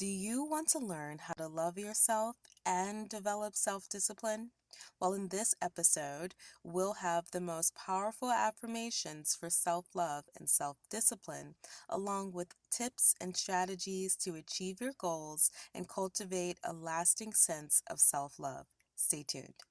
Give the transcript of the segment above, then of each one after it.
Do you want to learn how to love yourself and develop self discipline? Well, in this episode, we'll have the most powerful affirmations for self love and self discipline, along with tips and strategies to achieve your goals and cultivate a lasting sense of self love. Stay tuned.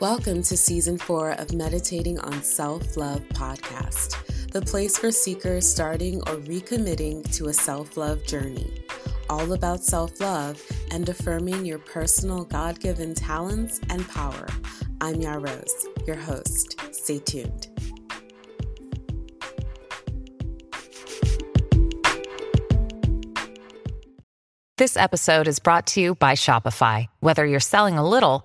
Welcome to season four of Meditating on Self Love podcast, the place for seekers starting or recommitting to a self love journey. All about self love and affirming your personal God given talents and power. I'm Ya Rose, your host. Stay tuned. This episode is brought to you by Shopify. Whether you're selling a little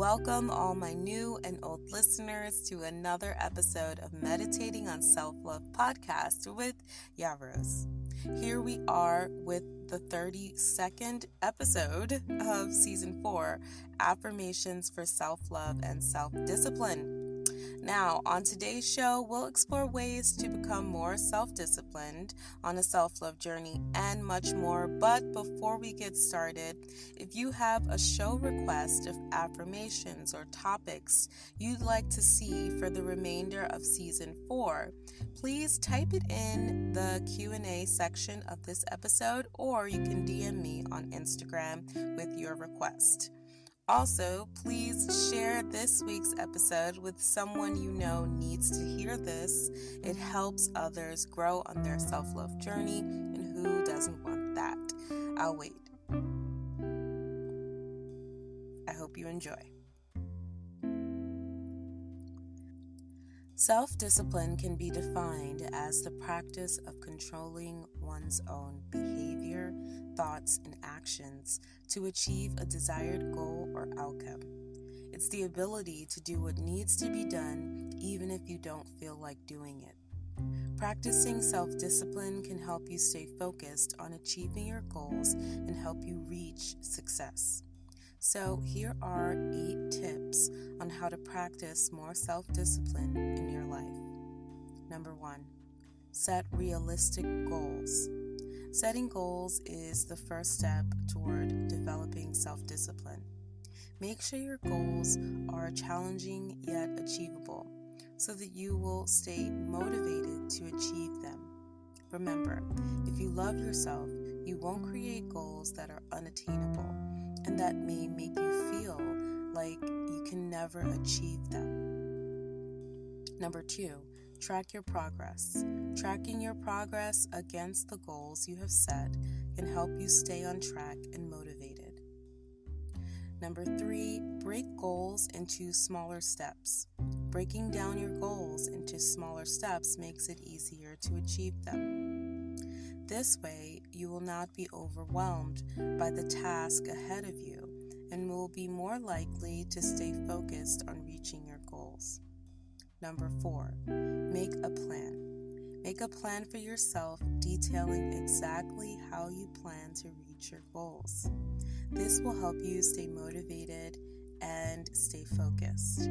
Welcome, all my new and old listeners, to another episode of Meditating on Self Love podcast with Ya Rose. Here we are with the 32nd episode of season four Affirmations for Self Love and Self Discipline. Now, on today's show, we'll explore ways to become more self disciplined on a self love journey and much more. But before we get started, if you have a show request of affirmations or topics you'd like to see for the remainder of season 4, please type it in the Q&A section of this episode or you can DM me on Instagram with your request. Also, please share this week's episode with someone you know needs to hear this. It helps others grow on their self love journey, and who doesn't want that? I'll wait. I hope you enjoy. Self discipline can be defined as the practice of controlling one's own behavior, thoughts, and actions to achieve a desired goal or outcome. It's the ability to do what needs to be done even if you don't feel like doing it. Practicing self discipline can help you stay focused on achieving your goals and help you reach success. So, here are eight tips on how to practice more self discipline in your life. Number one, set realistic goals. Setting goals is the first step toward developing self discipline. Make sure your goals are challenging yet achievable so that you will stay motivated to achieve them. Remember, if you love yourself, you won't create goals that are unattainable and that may make you feel like you can never achieve them. Number two, track your progress. Tracking your progress against the goals you have set can help you stay on track and motivated. Number three, break goals into smaller steps. Breaking down your goals into smaller steps makes it easier to achieve them. This way, you will not be overwhelmed by the task ahead of you and will be more likely to stay focused on reaching your goals. Number four, make a plan. Make a plan for yourself detailing exactly how you plan to reach your goals. This will help you stay motivated and stay focused.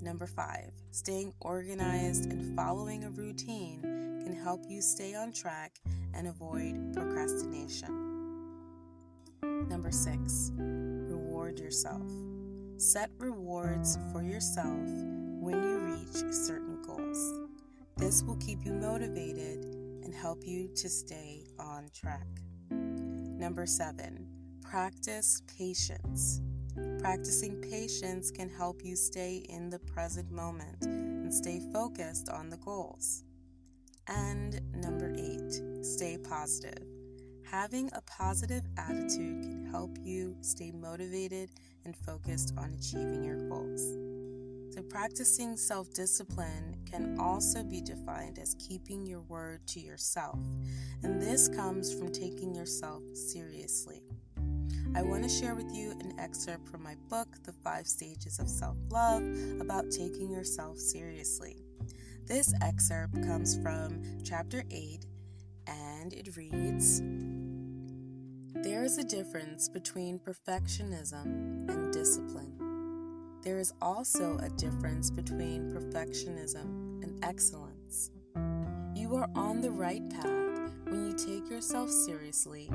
Number five, staying organized and following a routine can help you stay on track and avoid procrastination. Number six, reward yourself. Set rewards for yourself when you reach certain goals. This will keep you motivated and help you to stay on track. Number seven, practice patience. Practicing patience can help you stay in the present moment and stay focused on the goals. And number eight, stay positive. Having a positive attitude can help you stay motivated and focused on achieving your goals. So, practicing self discipline can also be defined as keeping your word to yourself, and this comes from taking yourself seriously. I want to share with you an excerpt from my book, The Five Stages of Self Love, about taking yourself seriously. This excerpt comes from chapter 8, and it reads There is a difference between perfectionism and discipline. There is also a difference between perfectionism and excellence. You are on the right path when you take yourself seriously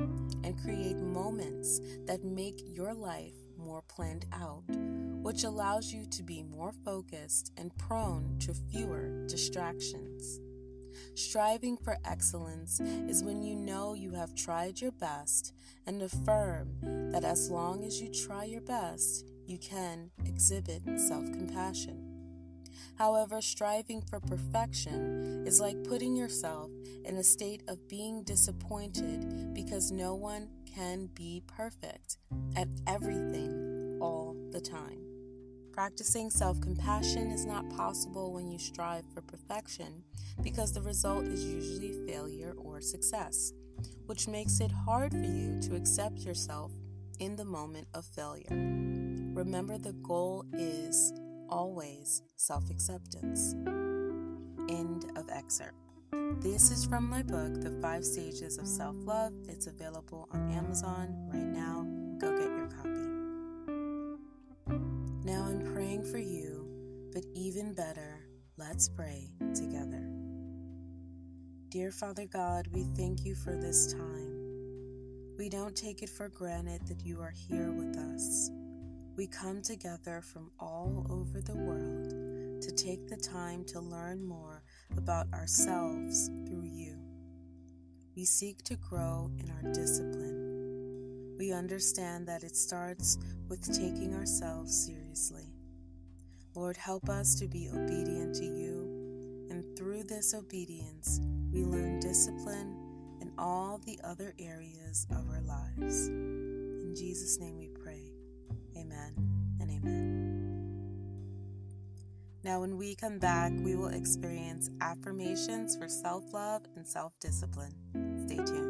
and create moments that make your life more planned out, which allows you to be more focused and prone to fewer distractions. Striving for excellence is when you know you have tried your best and affirm that as long as you try your best, you can exhibit self compassion. However, striving for perfection is like putting yourself in a state of being disappointed because no one can be perfect at everything all the time. Practicing self compassion is not possible when you strive for perfection because the result is usually failure or success, which makes it hard for you to accept yourself in the moment of failure. Remember, the goal is always self acceptance. End of excerpt. This is from my book, The Five Stages of Self Love. It's available on Amazon right now. Praying for you, but even better, let's pray together. Dear Father God, we thank you for this time. We don't take it for granted that you are here with us. We come together from all over the world to take the time to learn more about ourselves through you. We seek to grow in our discipline. We understand that it starts with taking ourselves seriously. Lord, help us to be obedient to you, and through this obedience, we learn discipline in all the other areas of our lives. In Jesus' name we pray. Amen and amen. Now, when we come back, we will experience affirmations for self love and self discipline. Stay tuned.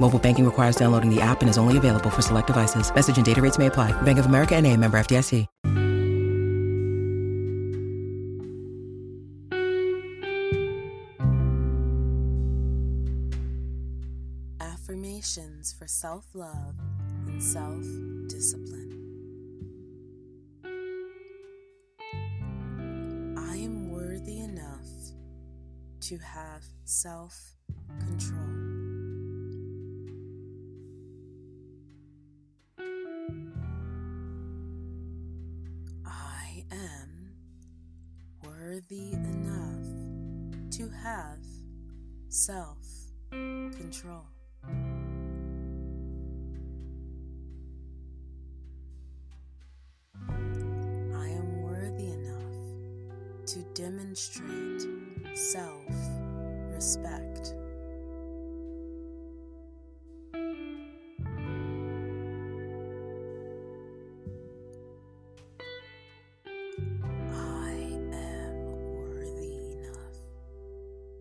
Mobile banking requires downloading the app and is only available for select devices. Message and data rates may apply. Bank of America and a member FDIC. Affirmations for self love and self discipline. I am worthy enough to have self control. Self control. I am worthy enough to demonstrate self respect.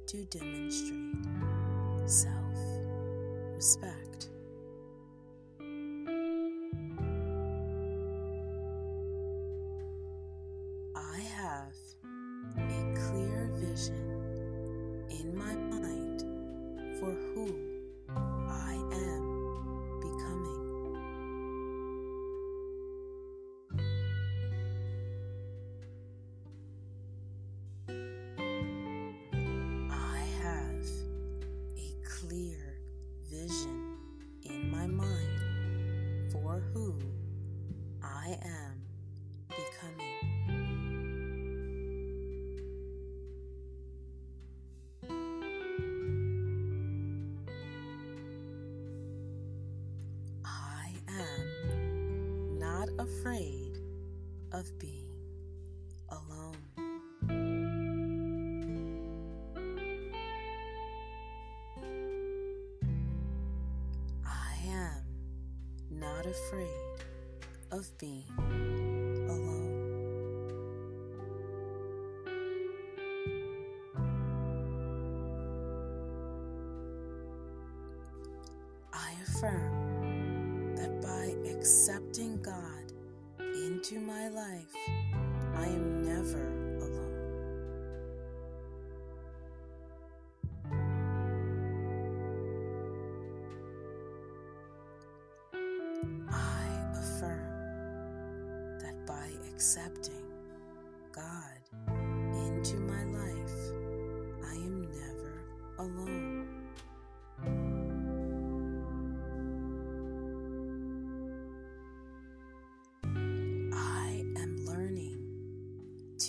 To demonstrate self respect. of being alone. I am not afraid of being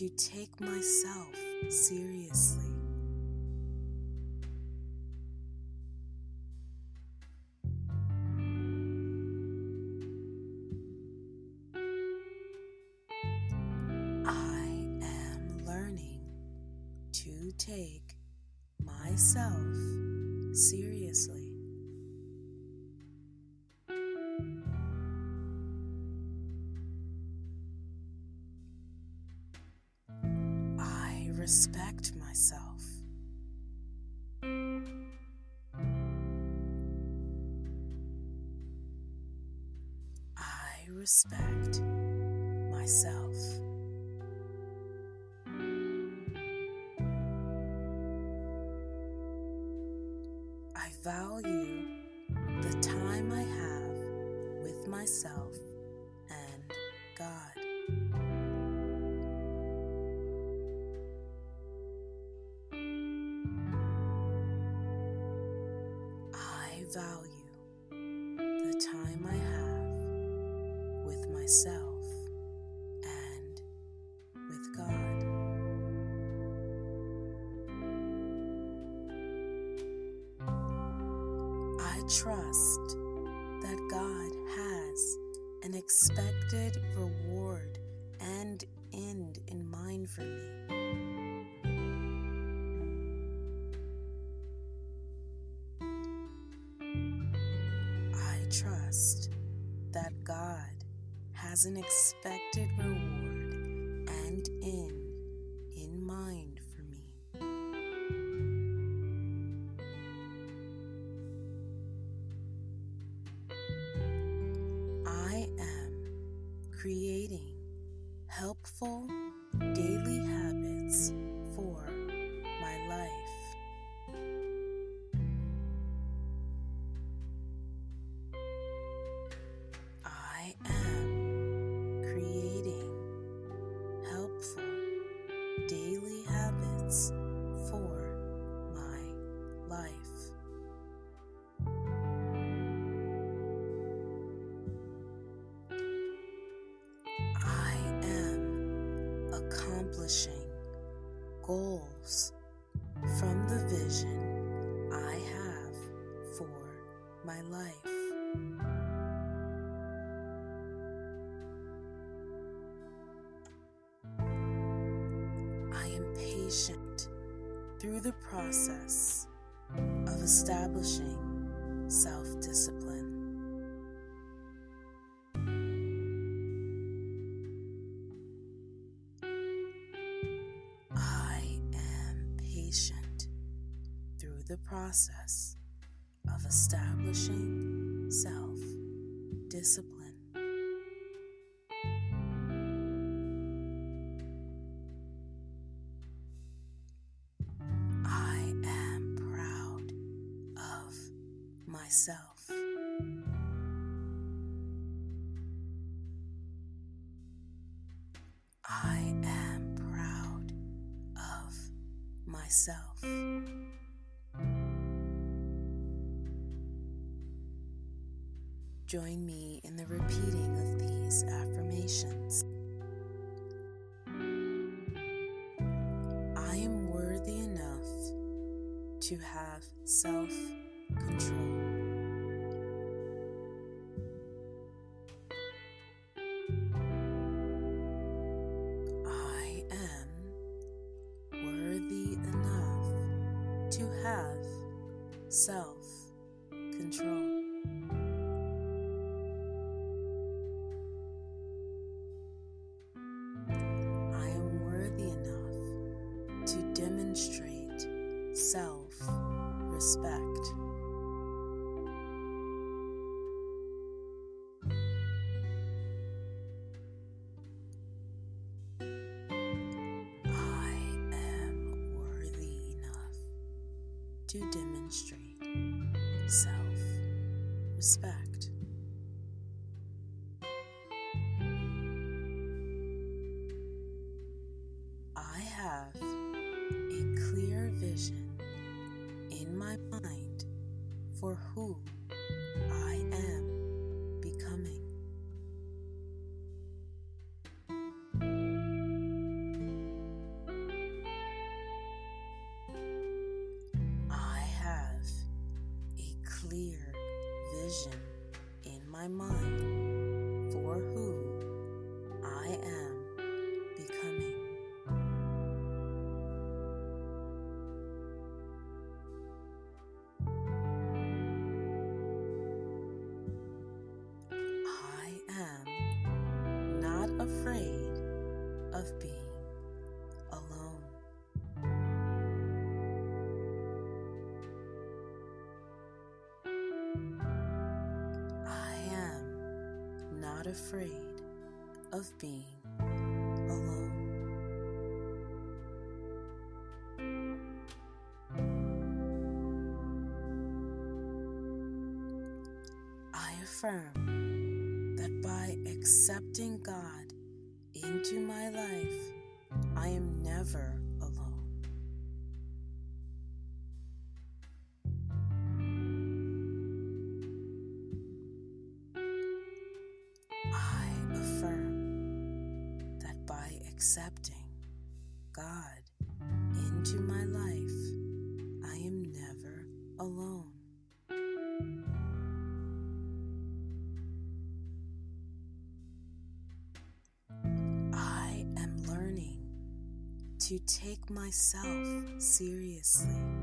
to take myself seriously. value the time I have with myself and with God. I trust that God has an expected reward and end in mind for me. was an experience patient through the process of establishing self discipline. I am patient through the process of establishing self discipline. So, clear vision in my mind. not afraid of being. accepting God into my life, I am never alone. I am learning to take myself seriously.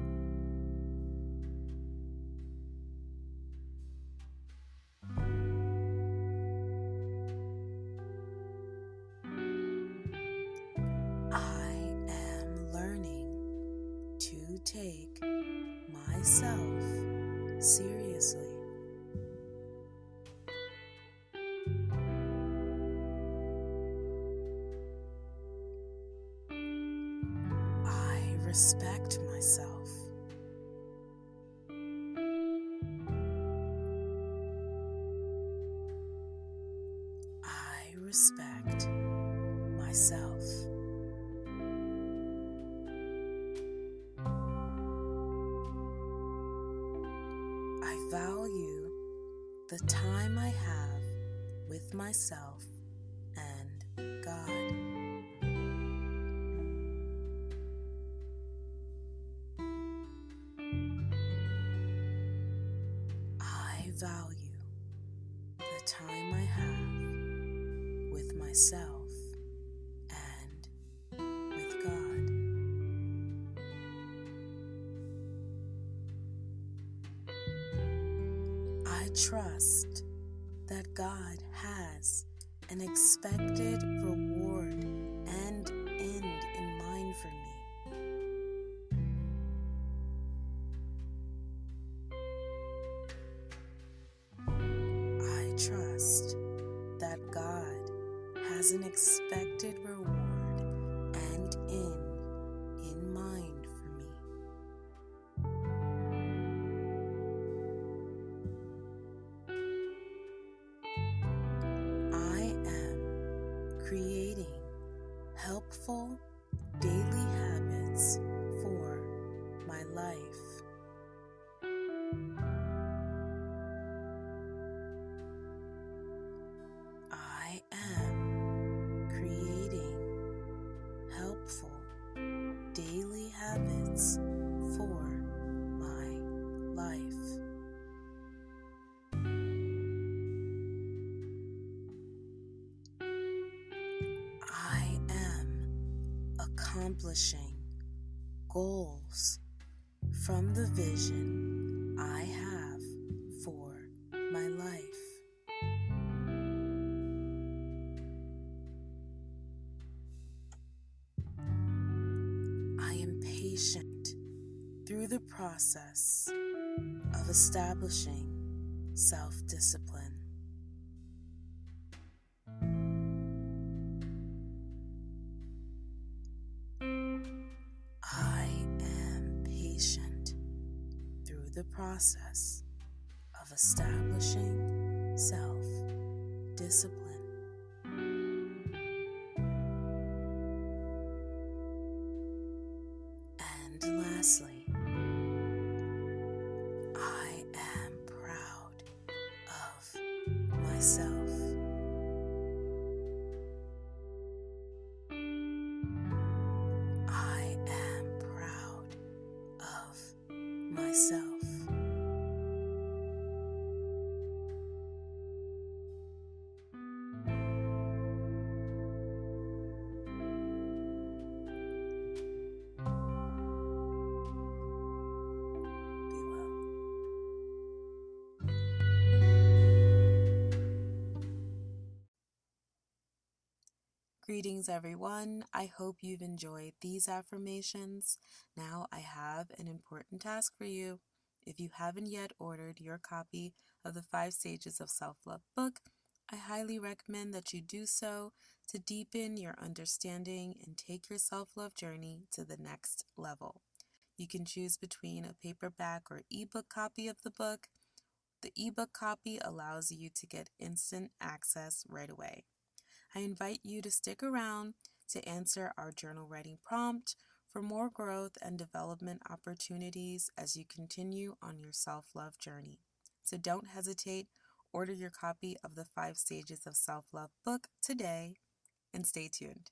respect myself. I value the time I have with myself and God. I value myself and with God. I trust that God has an expected reward was an expected reward. my life. I am patient through the process of establishing self discipline. I am patient through the process establishing self discipline. Greetings, everyone. I hope you've enjoyed these affirmations. Now, I have an important task for you. If you haven't yet ordered your copy of the Five Stages of Self Love book, I highly recommend that you do so to deepen your understanding and take your self love journey to the next level. You can choose between a paperback or ebook copy of the book. The ebook copy allows you to get instant access right away. I invite you to stick around to answer our journal writing prompt for more growth and development opportunities as you continue on your self love journey. So don't hesitate, order your copy of the Five Stages of Self Love book today and stay tuned.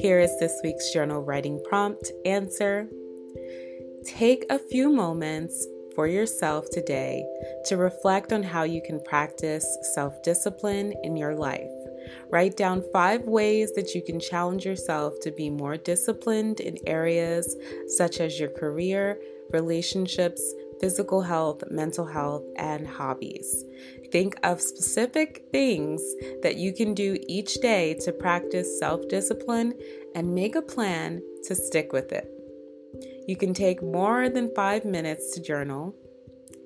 Here is this week's journal writing prompt answer. Take a few moments for yourself today to reflect on how you can practice self discipline in your life. Write down five ways that you can challenge yourself to be more disciplined in areas such as your career, relationships, physical health, mental health, and hobbies. Think of specific things that you can do each day to practice self discipline and make a plan to stick with it. You can take more than five minutes to journal.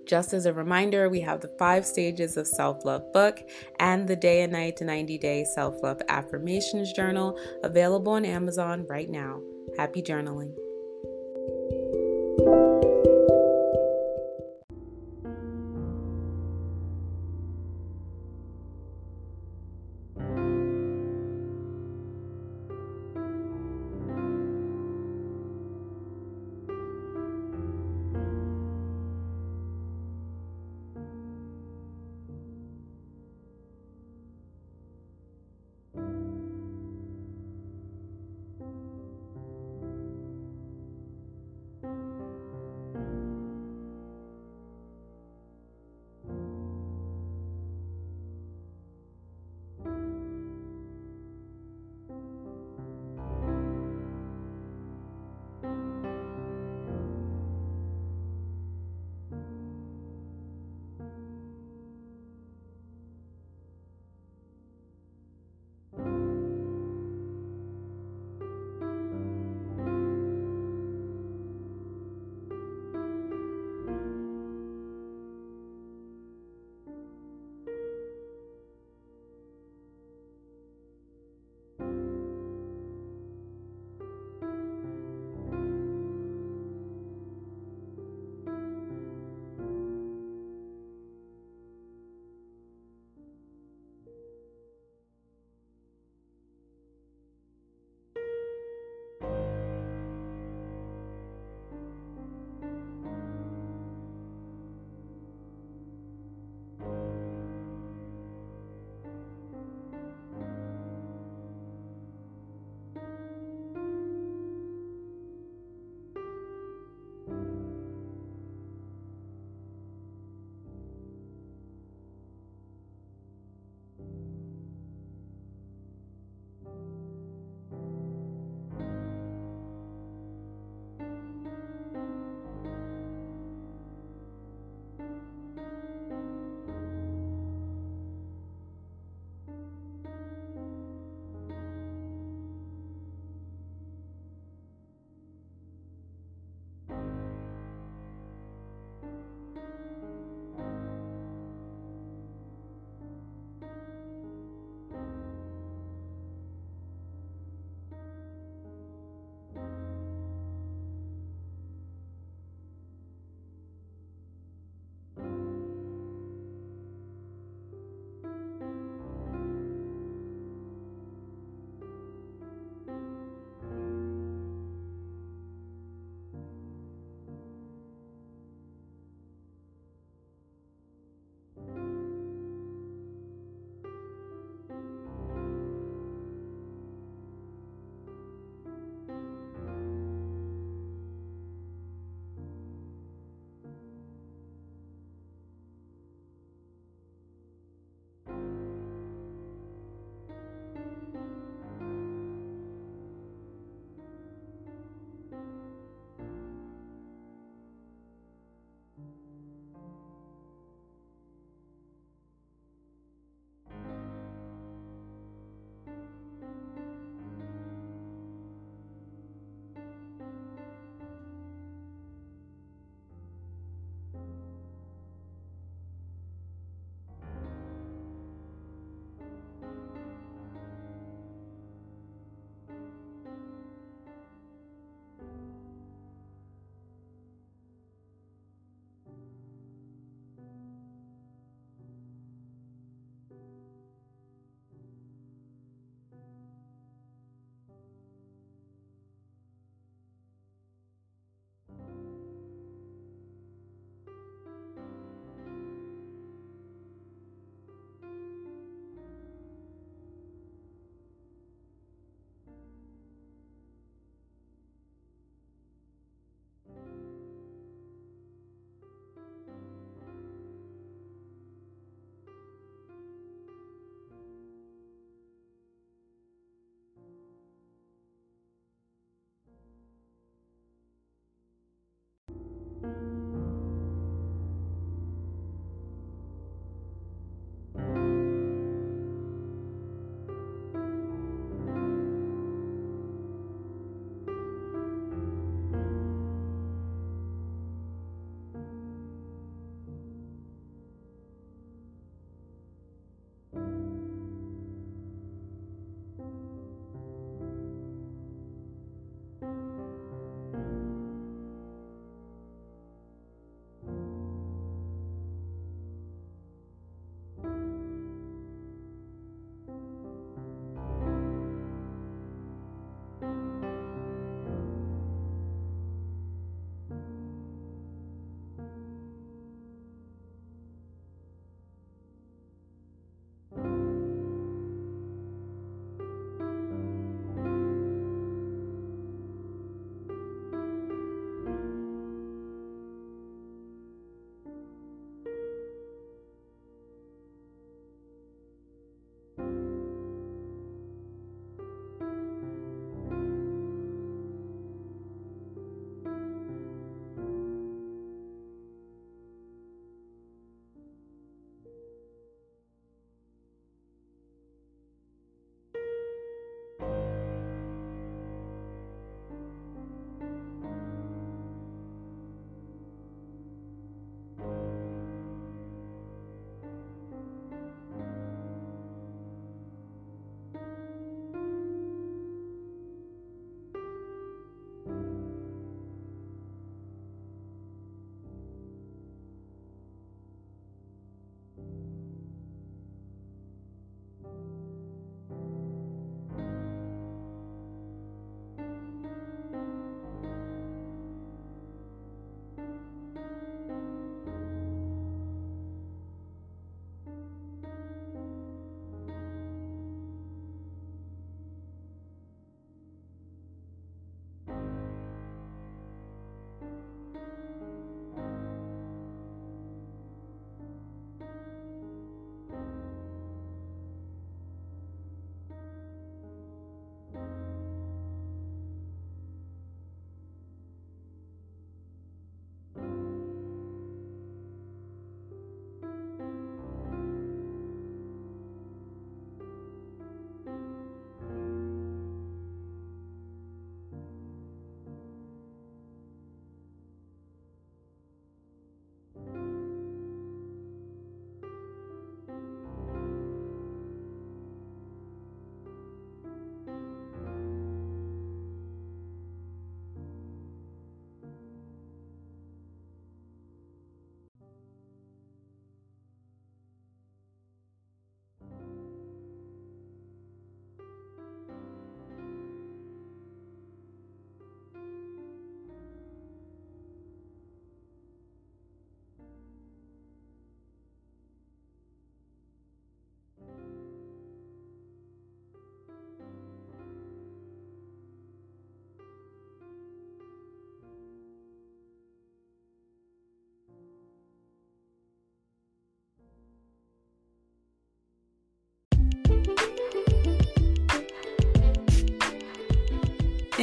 Just as a reminder, we have the five stages of self love book and the day and night to 90 day self love affirmations journal available on Amazon right now. Happy journaling.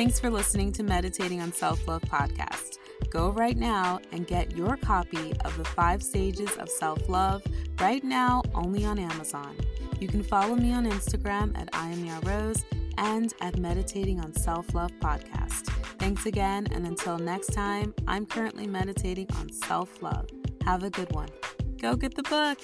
Thanks for listening to Meditating on Self Love podcast. Go right now and get your copy of the five stages of self love right now only on Amazon. You can follow me on Instagram at I Rose and at Meditating on Self Love podcast. Thanks again, and until next time, I'm currently meditating on self love. Have a good one. Go get the book.